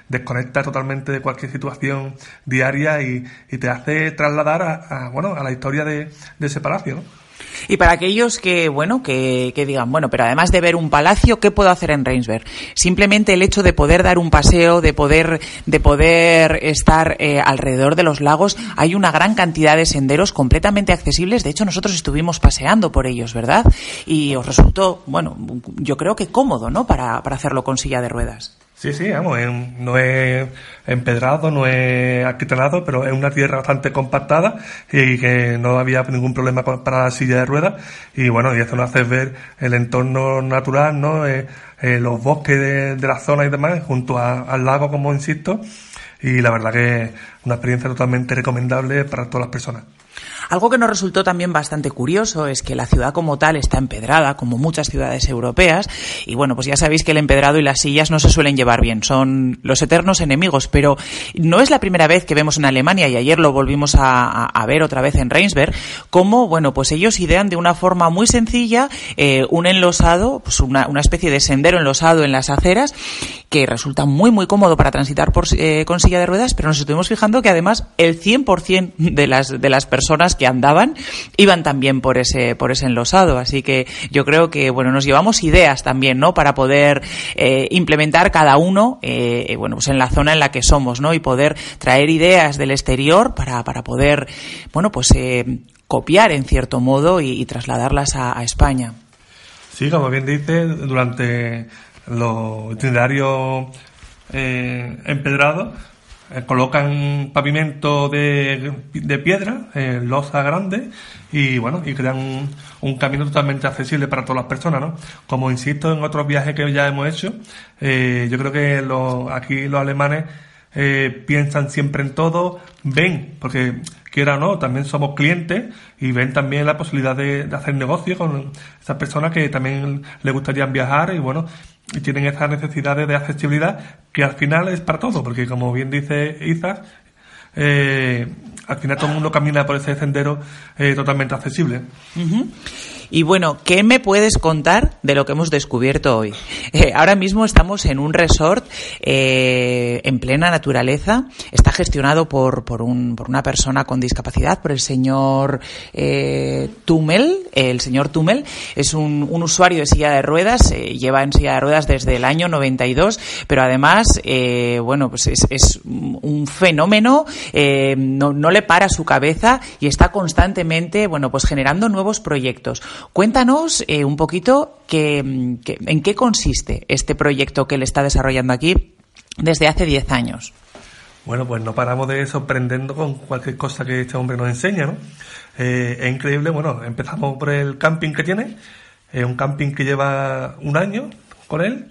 desconecta totalmente de cualquier situación diaria y, y te hace trasladar a, a, bueno, a la historia de, de ese palacio, ¿no? Y para aquellos que, bueno, que, que, digan, bueno, pero además de ver un palacio, ¿qué puedo hacer en Reinsberg? Simplemente el hecho de poder dar un paseo, de poder, de poder estar eh, alrededor de los lagos, hay una gran cantidad de senderos completamente accesibles. De hecho, nosotros estuvimos paseando por ellos, ¿verdad? Y os resultó, bueno, yo creo que cómodo, ¿no? Para, para hacerlo con silla de ruedas. Sí, sí, vamos, no es empedrado, no es aquitanado, pero es una tierra bastante compactada y que no había ningún problema para la silla de ruedas. Y bueno, y esto nos hace ver el entorno natural, ¿no? Eh, eh, los bosques de, la zona y demás, junto al lago, como insisto. Y la verdad que es una experiencia totalmente recomendable para todas las personas. Algo que nos resultó también bastante curioso es que la ciudad como tal está empedrada, como muchas ciudades europeas, y bueno, pues ya sabéis que el empedrado y las sillas no se suelen llevar bien, son los eternos enemigos, pero no es la primera vez que vemos en Alemania, y ayer lo volvimos a, ver otra vez en Reinsberg, cómo, bueno, pues ellos idean de una forma muy sencilla eh, un enlosado, pues una, una especie de sendero enlosado en las aceras, que resulta muy, muy cómodo para transitar por, eh, con silla de ruedas, pero nos estuvimos fijando que además el 100% de las, de las personas que andaban iban también por ese, por ese enlosado. Así que yo creo que, bueno, nos llevamos ideas también, ¿no? Para poder eh, implementar cada uno, eh, bueno, pues en la zona en la que somos, ¿no? Y poder traer ideas del exterior para, para poder, bueno, pues eh, copiar en cierto modo y, trasladarlas a, España. Sí, como bien dice, durante los itinerarios eh, empedrados colocan pavimento de, de piedra, eh, losa grande, y bueno, y crean un, camino totalmente accesible para todas las personas, ¿no? Como insisto en otros viajes que ya hemos hecho, eh, yo creo que aquí los alemanes eh, piensan siempre en todo, ven, porque quiera o no, también somos clientes y ven también la posibilidad de, de hacer negocio con esas personas que también les gustaría viajar y bueno, y tienen esas necesidades de accesibilidad que al final es para todo, porque como bien dice Izas, eh, al final todo el mundo camina por ese sendero eh, totalmente accesible. Y bueno, ¿qué me puedes contar de lo que hemos descubierto hoy? [laughs] Eh, ahora mismo estamos en un resort eh, en plena naturaleza. Está gestionado por, por, un, por una persona con discapacidad, por el señor eh, Tumel. El señor Tumel es un, un usuario de silla de ruedas, lleva en silla de ruedas desde el año 92, pero además, bueno, pues es, es un fenómeno, no, no le para su cabeza y está constantemente, bueno, pues generando nuevos proyectos. Cuéntanos eh, un poquito que, que- en qué consiste este proyecto que él está desarrollando aquí desde hace 10 años. Bueno, pues no paramos de sorprendernos con cualquier cosa que este hombre nos enseña, ¿no? Eh, es increíble, bueno, empezamos por el camping que tiene, es un camping que lleva un año con él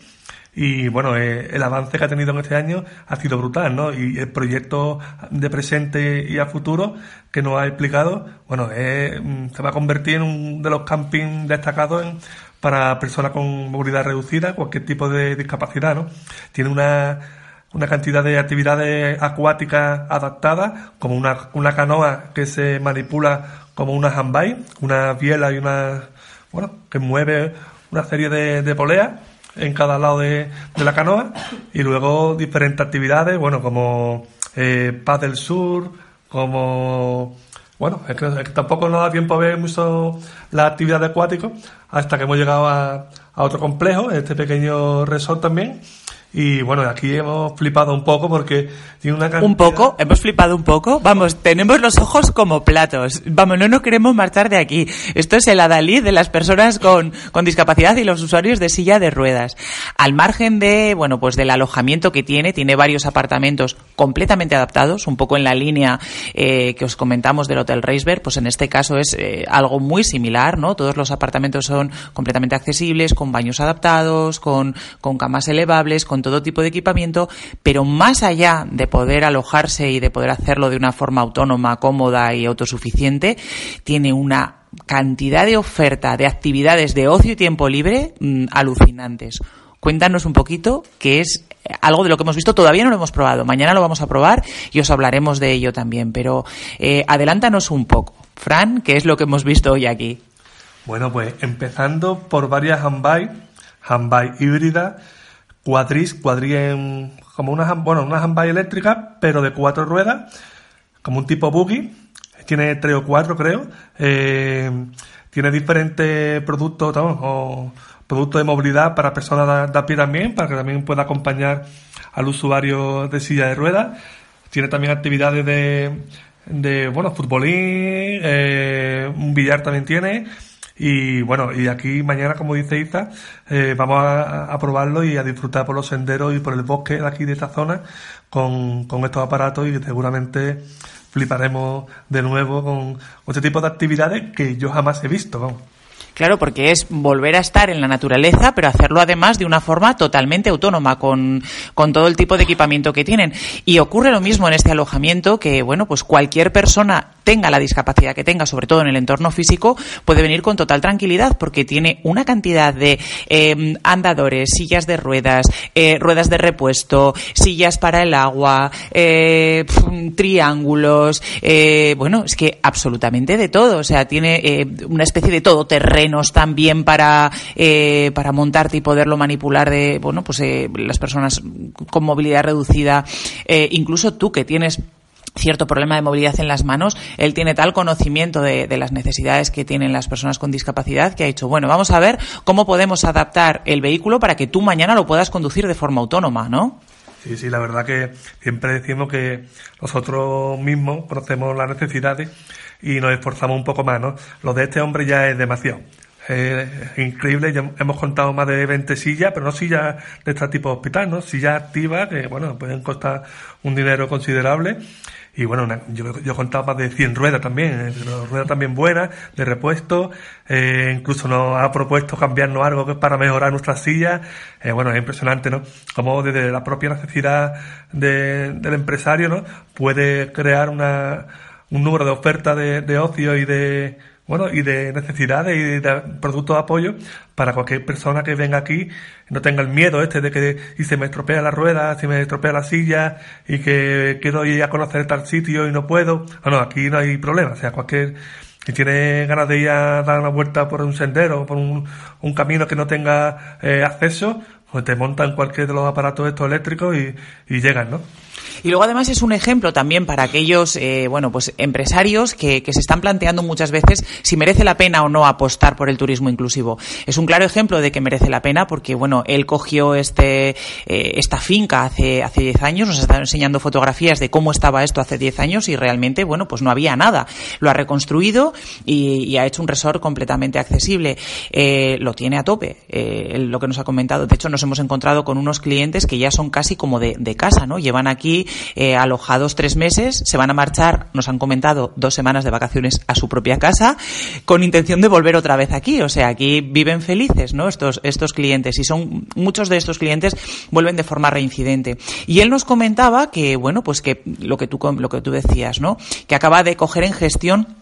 y bueno, eh, el avance que ha tenido en este año ha sido brutal, ¿no? Y el proyecto de presente y a futuro que nos ha explicado, bueno, mm, se va a convertir en un de los campings destacados para personas con movilidad reducida, cualquier tipo de discapacidad, ¿no? Tiene una una cantidad de actividades acuáticas adaptadas, como una, una canoa que se manipula como una handbike, una biela y una, bueno, que mueve una serie de poleas en cada lado de, de la canoa, y luego diferentes actividades, bueno, como eh, paddle sur, como bueno, es que, tampoco nos da tiempo a ver mucho la actividad acuática hasta que hemos llegado a, a otro complejo, este pequeño resort también. Y bueno, aquí hemos flipado un poco porque tiene una cantidad... Un poco, hemos flipado un poco. Vamos, tenemos los ojos como platos. Vamos, no nos queremos marchar de aquí. Esto es el adalid de las personas con, con discapacidad y los usuarios de silla de ruedas. Al margen de, bueno, pues del alojamiento que tiene, tiene varios apartamentos completamente adaptados, un poco en la línea eh, que os comentamos del Hotel Reisberg, pues en este caso es eh, algo muy similar, ¿no? Todos los apartamentos son completamente accesibles, con baños adaptados, con, con camas elevables, con todo tipo de equipamiento, pero más allá de poder alojarse y de poder hacerlo de una forma autónoma, cómoda y autosuficiente, tiene una cantidad de oferta de actividades de ocio y tiempo libre mm, alucinantes. Cuéntanos un poquito qué es eh, algo de lo que hemos visto, todavía no lo hemos probado, mañana lo vamos a probar y os hablaremos de ello también, pero eh, adelántanos un poco. Fran, ¿qué es lo que hemos visto hoy aquí? Bueno, pues empezando por varias handbike, handbike híbrida, cuadris, cuadri en, como una, hand- bueno, una handbike eléctrica, pero de cuatro ruedas, como un tipo buggy, tiene tres o cuatro creo, eh, tiene diferentes productos ¿no? productos de movilidad para personas de, de a pie también, para que también pueda acompañar al usuario de silla de ruedas. Tiene también actividades de, de bueno, futbolín, eh, un billar también tiene. Y bueno, y aquí mañana, como dice Isa, eh, vamos a, a probarlo y a disfrutar por los senderos y por el bosque de aquí de esta zona con, con estos aparatos y seguramente fliparemos de nuevo con este tipo de actividades que yo jamás he visto. Vamos. Claro, porque es volver a estar en la naturaleza, pero hacerlo además de una forma totalmente autónoma, con, con, todo el tipo de equipamiento que tienen. Y ocurre lo mismo en este alojamiento, que bueno, pues cualquier persona tenga la discapacidad que tenga, sobre todo en el entorno físico, puede venir con total tranquilidad, porque tiene una cantidad de eh, andadores, sillas de ruedas, eh, ruedas de repuesto, sillas para el agua, eh, triángulos, eh, bueno, es que absolutamente de todo. O sea, tiene eh, una especie de todoterreno también para, eh, para montarte y poderlo manipular de, bueno, pues eh, las personas con movilidad reducida, eh, incluso tú que tienes cierto problema de movilidad en las manos, él tiene tal conocimiento de, de, las necesidades que tienen las personas con discapacidad que ha dicho, bueno, vamos a ver cómo podemos adaptar el vehículo para que tú mañana lo puedas conducir de forma autónoma, ¿no? Sí, sí, la verdad que siempre decimos que nosotros mismos conocemos las necesidades y nos esforzamos un poco más, ¿no? Lo de este hombre ya es demasiado. Es increíble, ya hemos contado más de 20 sillas, pero no sillas de este tipo de hospital, ¿no? Sillas activas que, bueno, pueden costar un dinero considerable. Y bueno, yo, yo he contado más de 100 ruedas también, ¿eh? ruedas también buenas, de repuesto, eh, incluso nos ha propuesto cambiarnos algo para mejorar nuestras sillas. Eh, bueno, es impresionante, ¿no? Como desde la propia necesidad de, del empresario, ¿no? Puede crear una, un número de ofertas de, de ocio y de, bueno, y de necesidades y de productos de apoyo para cualquier persona que venga aquí no tenga el miedo este de que y se me estropea la rueda, si me estropea la silla y que quiero ir a conocer tal sitio y no puedo. No, no, aquí no hay problema. O sea, cualquier si tiene ganas de ir a dar una vuelta por un sendero, por un, un camino que no tenga eh, acceso, pues te montan cualquier de los aparatos estos eléctricos y, y llegan, ¿no? Y luego además es un ejemplo también para aquellos, eh, bueno, pues empresarios que, que, se están planteando muchas veces si merece la pena o no apostar por el turismo inclusivo. Es un claro ejemplo de que merece la pena porque, bueno, él cogió este, eh, esta finca hace, hace 10 años, nos está enseñando fotografías de cómo estaba esto hace 10 años y realmente, bueno, pues no había nada. Lo ha reconstruido y, y ha hecho un resort completamente accesible. Eh, lo tiene a tope, eh, lo que nos ha comentado. De hecho, nos hemos encontrado con unos clientes que ya son casi como de, de casa, ¿no? Llevan aquí eh, alojados tres meses, se van a marchar, nos han comentado, dos semanas de vacaciones a su propia casa, con intención de volver otra vez aquí. O sea, aquí viven felices, ¿no? Estos, estos clientes. Y son, muchos de estos clientes vuelven de forma reincidente. Y él nos comentaba que, bueno, pues que lo que tú, lo que tú decías, ¿no? Que acaba de coger en gestión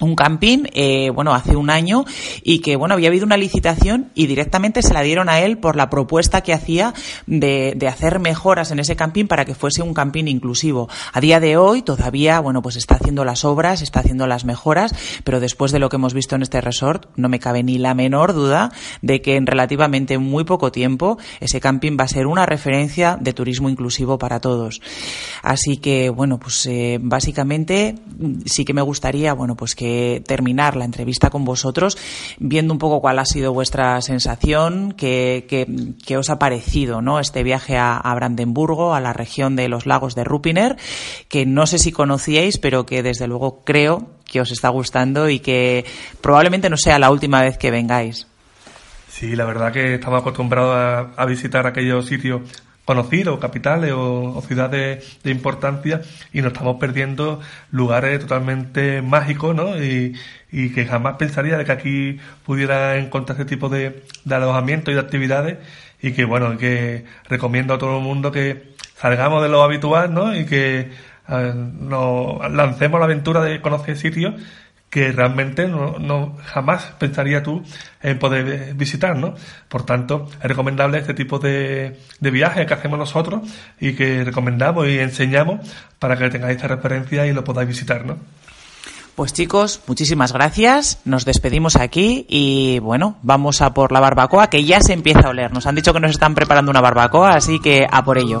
un camping, eh, bueno, hace un año y que, bueno, había habido una licitación y directamente se la dieron a él por la propuesta que hacía de, de, hacer mejoras en ese camping para que fuese un camping inclusivo. A día de hoy todavía, bueno, pues está haciendo las obras, está haciendo las mejoras, pero después de lo que hemos visto en este resort, no me cabe ni la menor duda de que en relativamente muy poco tiempo ese camping va a ser una referencia de turismo inclusivo para todos. Así que, bueno, pues eh, básicamente sí que me gustaría, bueno, pues que terminar la entrevista con vosotros viendo un poco cuál ha sido vuestra sensación, qué, qué, os ha parecido ¿no? este viaje a, a, Brandenburgo, a la región de los lagos de Rupiner, que no sé si conocíais, pero que desde luego creo que os está gustando y que probablemente no sea la última vez que vengáis. Sí, la verdad que estamos acostumbrados a, a visitar aquellos sitios conocidos, capitales o, ciudades de importancia y nos estamos perdiendo lugares totalmente mágicos, ¿no? Y, que jamás pensaría de que aquí pudiera encontrar este tipo de, de alojamiento y de actividades y que bueno, que recomiendo a todo el mundo que salgamos de lo habitual, ¿no? Y que eh, nos lancemos la aventura de conocer sitios que realmente no, no, jamás pensaría tú en poder visitar, ¿no? Por tanto, es recomendable este tipo de, de viajes que hacemos nosotros y que recomendamos y enseñamos para que tengáis esta referencia y lo podáis visitar, ¿no? Pues chicos, muchísimas gracias. Nos despedimos aquí y bueno, vamos a por la barbacoa que ya se empieza a oler. Nos han dicho que nos están preparando una barbacoa, así que a por ello.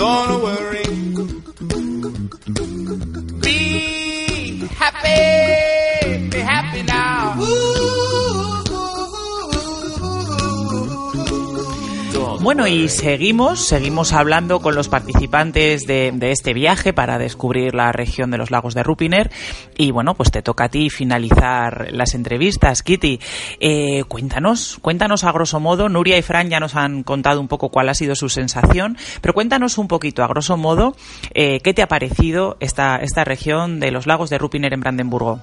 Don't worry. Be happy. Bueno, y seguimos, seguimos hablando con los participantes de, de, este viaje para descubrir la región de los lagos de Rupiner. Y bueno, pues te toca a ti finalizar las entrevistas, Kitty. Eh, cuéntanos, cuéntanos a grosso modo. Nuria y Fran ya nos han contado un poco cuál ha sido su sensación, pero cuéntanos un poquito a grosso modo eh, qué te ha parecido esta, esta región de los lagos de Rupiner en Brandenburgo.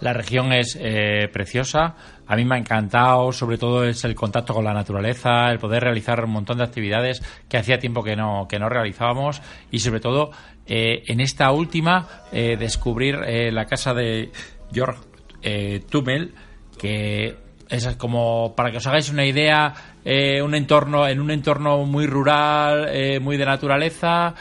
La región es eh, preciosa. A mí me ha encantado, sobre todo es el contacto con la naturaleza, el poder realizar un montón de actividades que hacía tiempo que no, que no realizábamos y sobre todo eh, en esta última eh, descubrir la casa de Georg Tummel, que es como, para que os hagáis una idea, un entorno, en un entorno muy rural, muy de naturaleza,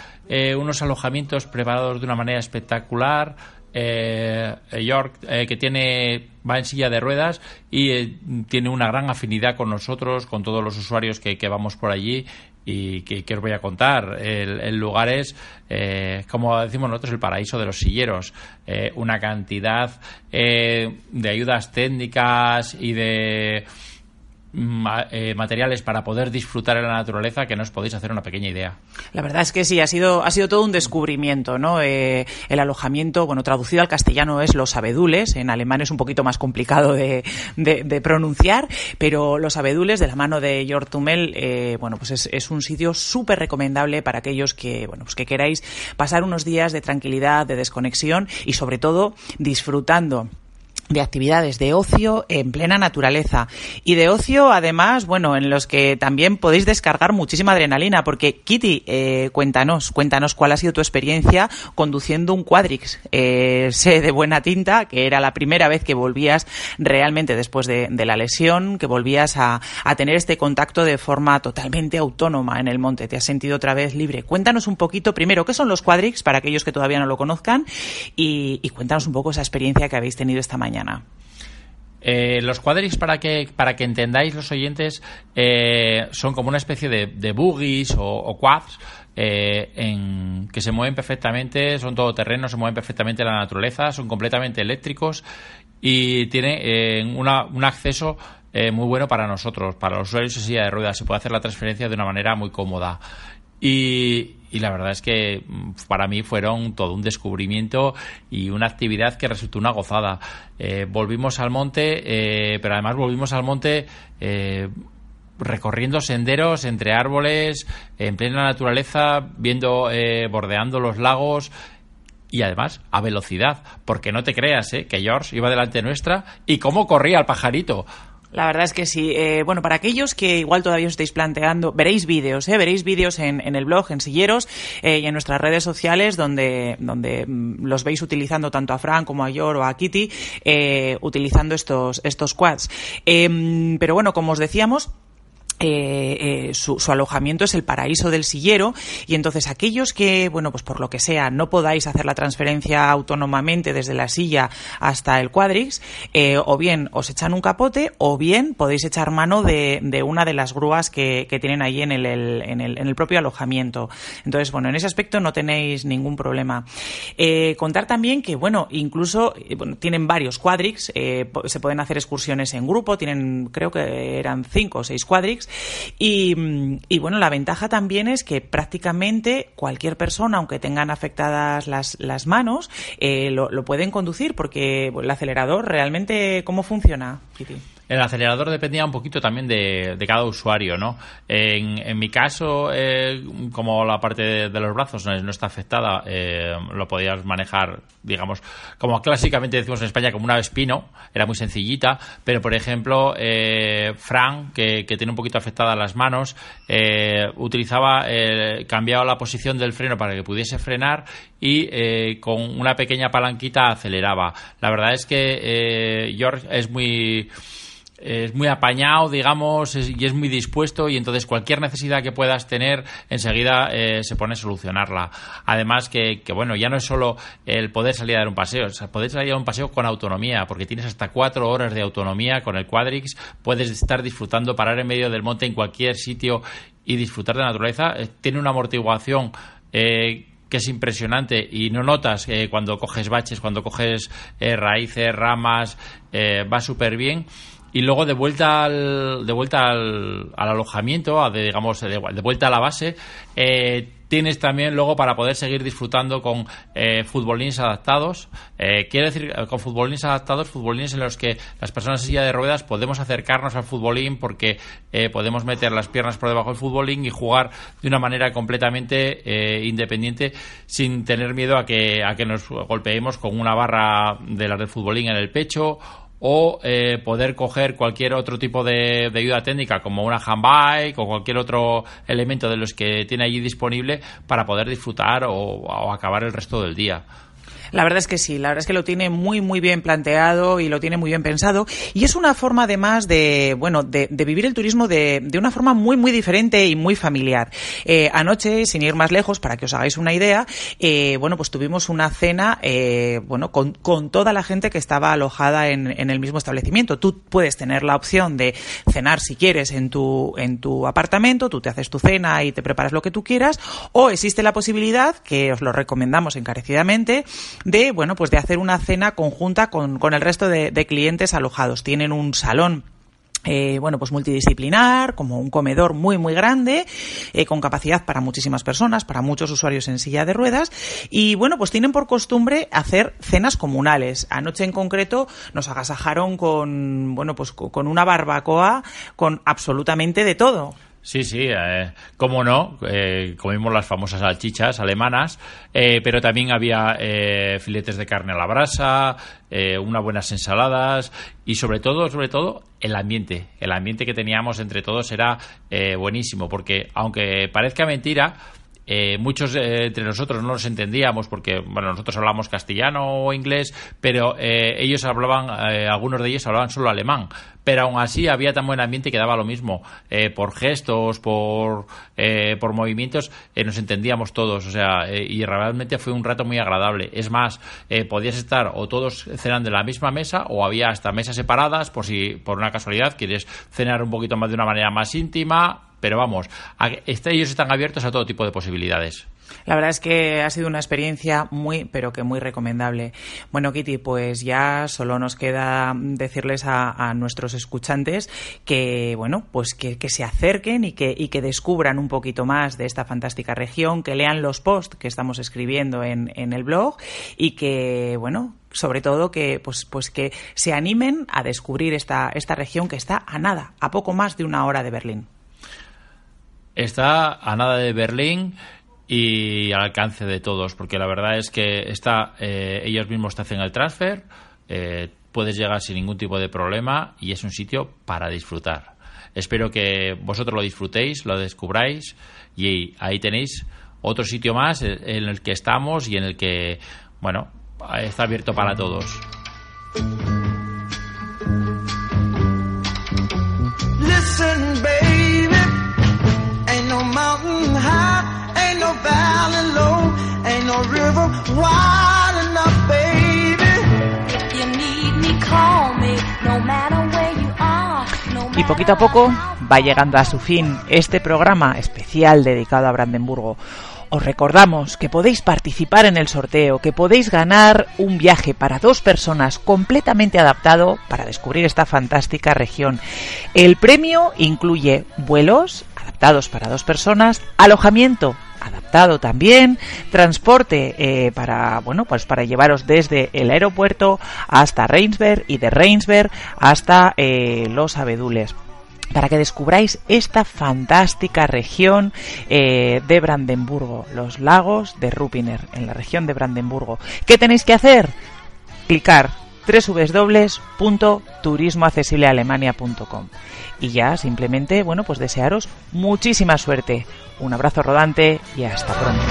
unos alojamientos preparados de una manera espectacular, eh, York, eh, que tiene va en silla de ruedas y eh, tiene una gran afinidad con nosotros, con todos los usuarios que, vamos por allí y que, os voy a contar. El, el lugar es, eh, como decimos nosotros, el paraíso de los silleros. Eh, una cantidad de ayudas técnicas y de eh, materiales para poder disfrutar en la naturaleza que no os podéis hacer una pequeña idea. La verdad es que sí, ha sido, ha sido todo un descubrimiento, ¿no? Eh, el alojamiento, bueno, traducido al castellano es los abedules, en alemán es un poquito más complicado de, de, de pronunciar, pero los abedules de la mano de Jörg Tummel, eh, bueno, pues es, es un sitio súper recomendable para aquellos que, bueno, pues que queráis pasar unos días de tranquilidad, de desconexión y sobre todo disfrutando de actividades de ocio en plena naturaleza. Y de ocio además bueno en los que también podéis descargar muchísima adrenalina porque Kitty eh, cuéntanos cuéntanos cuál ha sido tu experiencia conduciendo un Quadrix eh, sé de buena tinta que era la primera vez que volvías realmente después de, la lesión que volvías a, a, tener este contacto de forma totalmente autónoma en el monte. Te has sentido otra vez libre cuéntanos un poquito primero qué son los Quadrix para aquellos que todavía no lo conozcan y, y cuéntanos un poco esa experiencia que habéis tenido esta mañana eh, los Quadrix, para que, para que entendáis los oyentes, eh, son como una especie de, de buggies o, o quads eh, que se mueven perfectamente, son todoterrenos, se mueven perfectamente en la naturaleza, son completamente eléctricos y tiene una, un acceso muy bueno para nosotros, para los usuarios de silla de ruedas. Se puede hacer la transferencia de una manera muy cómoda. Y, la verdad es que mm, para mí fueron todo un descubrimiento y una actividad que resultó una gozada. Eh, volvimos al monte, eh, pero además volvimos al monte eh, recorriendo senderos entre árboles, en plena naturaleza, viendo, bordeando los lagos y además a velocidad, porque no te creas que George iba delante nuestra y cómo corría el pajarito. La verdad es que sí. Eh, bueno, para aquellos que igual todavía os estáis planteando, veréis vídeos, ¿eh? veréis vídeos en, en, el blog, en Silleros eh, y en nuestras redes sociales donde, donde mm, los veis utilizando tanto a Fran como a Yor o a Kitty, eh, utilizando estos, estos quads. Em, pero bueno, como os decíamos, eh, eh, su, su, alojamiento es el paraíso del sillero y entonces aquellos que, bueno, pues por lo que sea, no podáis hacer la transferencia autónomamente desde la silla hasta el Quadrix, eh, o bien os echan un capote o bien podéis echar mano de, de una de las grúas que, que tienen ahí en el, en, el, en el, propio alojamiento. Entonces, bueno, en ese aspecto no tenéis ningún problema. Eh, contar también que, bueno, incluso bueno, tienen varios Quadrix, se pueden hacer excursiones en grupo, tienen, creo que eran cinco o seis Quadrix, y, bueno, la ventaja también es que prácticamente cualquier persona, aunque tengan afectadas las, las manos, eh, lo, lo, pueden conducir porque el acelerador realmente, ¿cómo funciona, Kitty? El acelerador dependía un poquito también de, cada usuario, ¿no? En, mi caso, eh, como la parte de, los brazos no, está afectada, eh, lo podías manejar, digamos, como clásicamente decimos en España, como una Vespino, era muy sencillita, pero por ejemplo, eh, Fran, que, tiene un poquito afectadas las manos, eh, utilizaba, eh, cambiaba la posición del freno para que pudiese frenar y con una pequeña palanquita aceleraba. La verdad es que George es muy es muy apañado, digamos, es, y es muy dispuesto y entonces cualquier necesidad que puedas tener enseguida eh, se pone a solucionarla. Además que, que, bueno, ya no es solo el poder salir a dar un paseo, sea, poder salir a dar un paseo con autonomía, porque tienes hasta cuatro horas de autonomía con el Quadrix, puedes estar disfrutando, parar en medio del monte en cualquier sitio y disfrutar de la naturaleza. Eh, tiene una amortiguación eh, que es impresionante y no notas eh, cuando coges baches, cuando coges raíces, ramas, va súper bien y luego de vuelta al, de vuelta al, al alojamiento, a de, digamos, de, vuelta a la base, eh, tienes también luego para poder seguir disfrutando con eh, futbolines adaptados. Eh, quiero decir, con futbolines adaptados, futbolines en los que las personas en silla de ruedas podemos acercarnos al futbolín porque eh, podemos meter las piernas por debajo del futbolín y jugar de una manera completamente eh, independiente sin tener miedo a que, a que nos golpeemos con una barra de las del futbolín en el pecho o eh, poder coger cualquier otro tipo de, ayuda técnica como una handbike o cualquier otro elemento de los que tiene allí disponible para poder disfrutar o, o acabar el resto del día. La verdad es que sí, la verdad es que lo tiene muy, muy bien planteado y lo tiene muy bien pensado. Y es una forma, además, de, bueno, de, de vivir el turismo de, de, una forma muy, muy diferente y muy familiar. Eh, anoche, sin ir más lejos, para que os hagáis una idea, eh, bueno, pues tuvimos una cena, eh, bueno, con, con, toda la gente que estaba alojada en, en, el mismo establecimiento. Tú puedes tener la opción de cenar, si quieres, en tu, en tu apartamento, tú te haces tu cena y te preparas lo que tú quieras, o existe la posibilidad, que os lo recomendamos encarecidamente, de, bueno, pues de hacer una cena conjunta con, con el resto de, de clientes alojados. Tienen un salón eh, bueno, pues multidisciplinar, como un comedor muy, muy grande, eh, con capacidad para muchísimas personas, para muchos usuarios en silla de ruedas. Y bueno, pues tienen por costumbre hacer cenas comunales. Anoche en concreto nos agasajaron con, bueno, pues con una barbacoa con absolutamente de todo. Sí, sí, eh, cómo no, eh, comimos las famosas salchichas alemanas, eh, pero también había eh, filetes de carne a la brasa, eh, unas buenas ensaladas y sobre todo, sobre todo, el ambiente. El ambiente que teníamos entre todos era eh, buenísimo, porque aunque parezca mentira, eh, muchos eh, entre nosotros no nos entendíamos porque bueno nosotros hablamos castellano o inglés pero eh, ellos hablaban eh, algunos de ellos hablaban solo alemán. Pero aún así había tan buen ambiente que daba lo mismo. Eh, por gestos por por movimientos nos entendíamos todos. O sea y realmente fue un rato muy agradable. Es más podías estar o todos cenando en la misma mesa o había hasta mesas separadas por si por una casualidad quieres cenar un poquito más de una manera más íntima pero vamos, este- ellos están abiertos a todo tipo de posibilidades. La verdad es que ha sido una experiencia muy, pero que muy recomendable. Bueno, Kitty, pues ya solo nos queda decirles a, nuestros escuchantes que, bueno, pues que, se acerquen y que, descubran un poquito más de esta fantástica región, que lean los posts que estamos escribiendo en, el blog y que, bueno, sobre todo que pues pues que se animen a descubrir esta región que está a nada, a poco más de una hora de Berlín. Está a nada de Berlín y al alcance de todos, porque la verdad es que está, eh, ellos mismos te hacen el transfer, eh, puedes llegar sin ningún tipo de problema y es un sitio para disfrutar. Espero que vosotros lo disfrutéis, lo descubráis y ahí tenéis otro sitio más en el que estamos y en el que, bueno, está abierto para todos. Listen, mountain high, ain't no valley low, ain't no river wide enough, baby. If you need me, call me, no matter where you are. No Y poquito a poco va llegando a su fin este programa especial dedicado a Brandenburgo. Os recordamos que podéis participar en el sorteo, que podéis ganar un viaje para dos personas completamente adaptado para descubrir esta fantástica región. El premio incluye vuelos adaptados para dos personas, alojamiento adaptado también, transporte eh, para bueno pues para llevaros desde el aeropuerto hasta Reinsberg y de Reinsberg hasta eh, los abedules para que descubráis esta fantástica región eh, de Brandenburgo, los lagos de Rupiner, en la región de Brandenburgo. ¿Qué tenéis que hacer? Clicar www.turismoaccesiblealemania.com y ya simplemente, bueno, pues desearos muchísima suerte. Un abrazo rodante y hasta pronto.